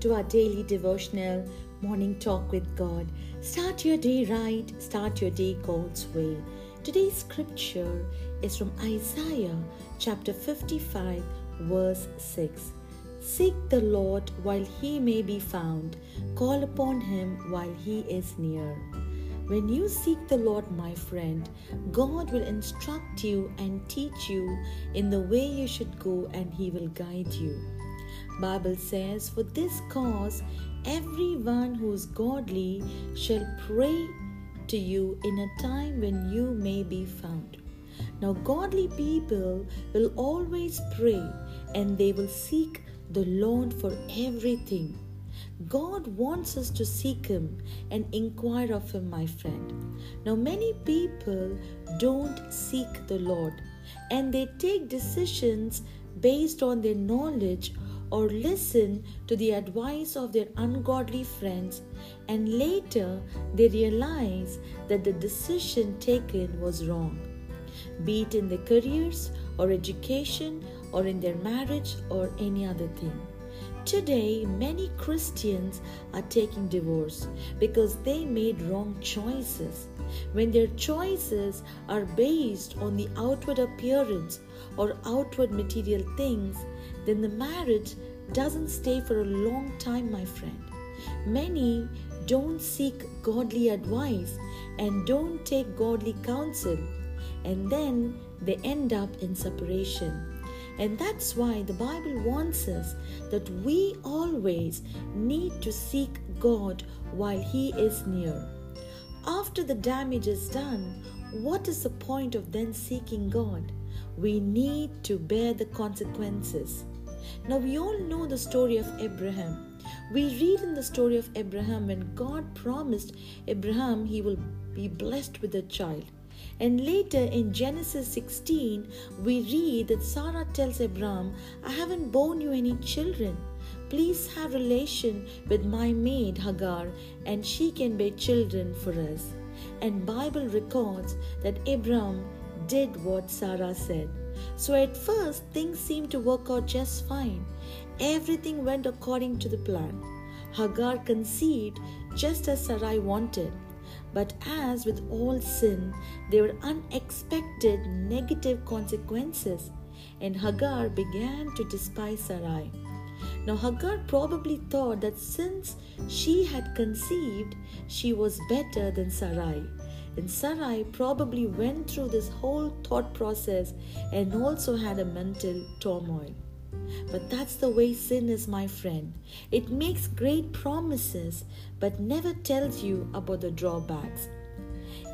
To our daily devotional morning talk with God. Start your day right, start your day God's way. Today's scripture is from Isaiah chapter 55, verse 6. Seek the Lord while he may be found, call upon him while he is near. When you seek the Lord, my friend, God will instruct you and teach you in the way you should go and he will guide you. Bible says, For this cause everyone who is godly shall pray to you in a time when you may be found. Now, godly people will always pray and they will seek the Lord for everything. God wants us to seek Him and inquire of Him, my friend. Now, many people don't seek the Lord and they take decisions based on their knowledge or listen to the advice of their ungodly friends, and later they realize that the decision taken was wrong, be it in their careers or education or in their marriage or any other thing. Today, many Christians are taking divorce because they made wrong choices. When their choices are based on the outward appearance or outward material things, then the marriage doesn't stay for a long time, my friend. Many don't seek godly advice and don't take godly counsel, and then they end up in separation. And that's why the Bible wants us that we always need to seek God while He is near. After the damage is done, what is the point of then seeking God? We need to bear the consequences. Now, we all know the story of Abraham. We read in the story of Abraham when God promised Abraham he will be blessed with a child. And later in Genesis 16, we read that Sarah tells Abraham, I haven't borne you any children. Please have relation with my maid Hagar, and she can bear children for us. And Bible records that Abraham did what Sarah said. So at first, things seemed to work out just fine. Everything went according to the plan. Hagar conceived just as Sarai wanted. But as with all sin, there were unexpected negative consequences, and Hagar began to despise Sarai. Now, Hagar probably thought that since she had conceived, she was better than Sarai. And Sarai probably went through this whole thought process and also had a mental turmoil. But that's the way sin is, my friend. It makes great promises but never tells you about the drawbacks.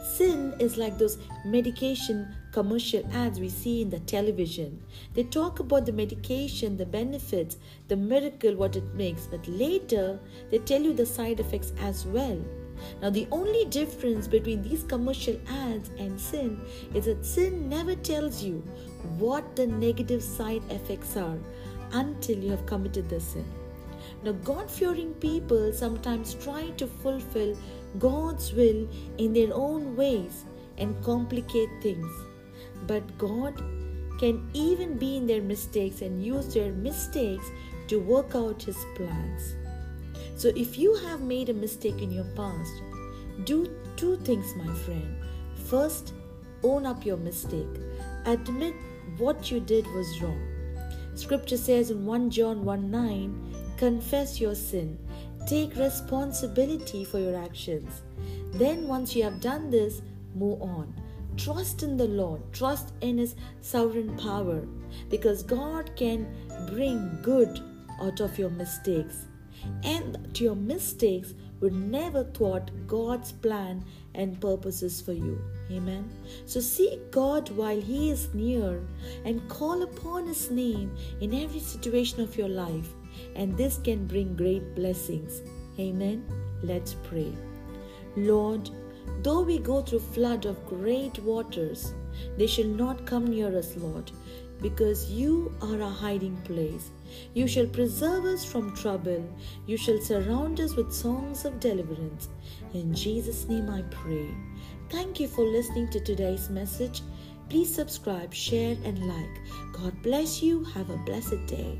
Sin is like those medication commercial ads we see in the television. They talk about the medication, the benefits, the miracle, what it makes, but later they tell you the side effects as well. Now, the only difference between these commercial ads and sin is that sin never tells you what the negative side effects are until you have committed the sin. Now, God fearing people sometimes try to fulfill God's will in their own ways and complicate things. But God can even be in their mistakes and use their mistakes to work out His plans. So, if you have made a mistake in your past, do two things, my friend. First, own up your mistake, admit what you did was wrong. Scripture says in 1 John 1 9, confess your sin, take responsibility for your actions. Then, once you have done this, move on. Trust in the Lord, trust in His sovereign power, because God can bring good out of your mistakes and to your mistakes would never thwart God's plan and purposes for you. Amen. So seek God while He is near and call upon His name in every situation of your life, and this can bring great blessings. Amen. Let's pray. Lord, though we go through flood of great waters, they shall not come near us, Lord because you are a hiding place. You shall preserve us from trouble. You shall surround us with songs of deliverance. In Jesus' name I pray. Thank you for listening to today's message. Please subscribe, share, and like. God bless you. Have a blessed day.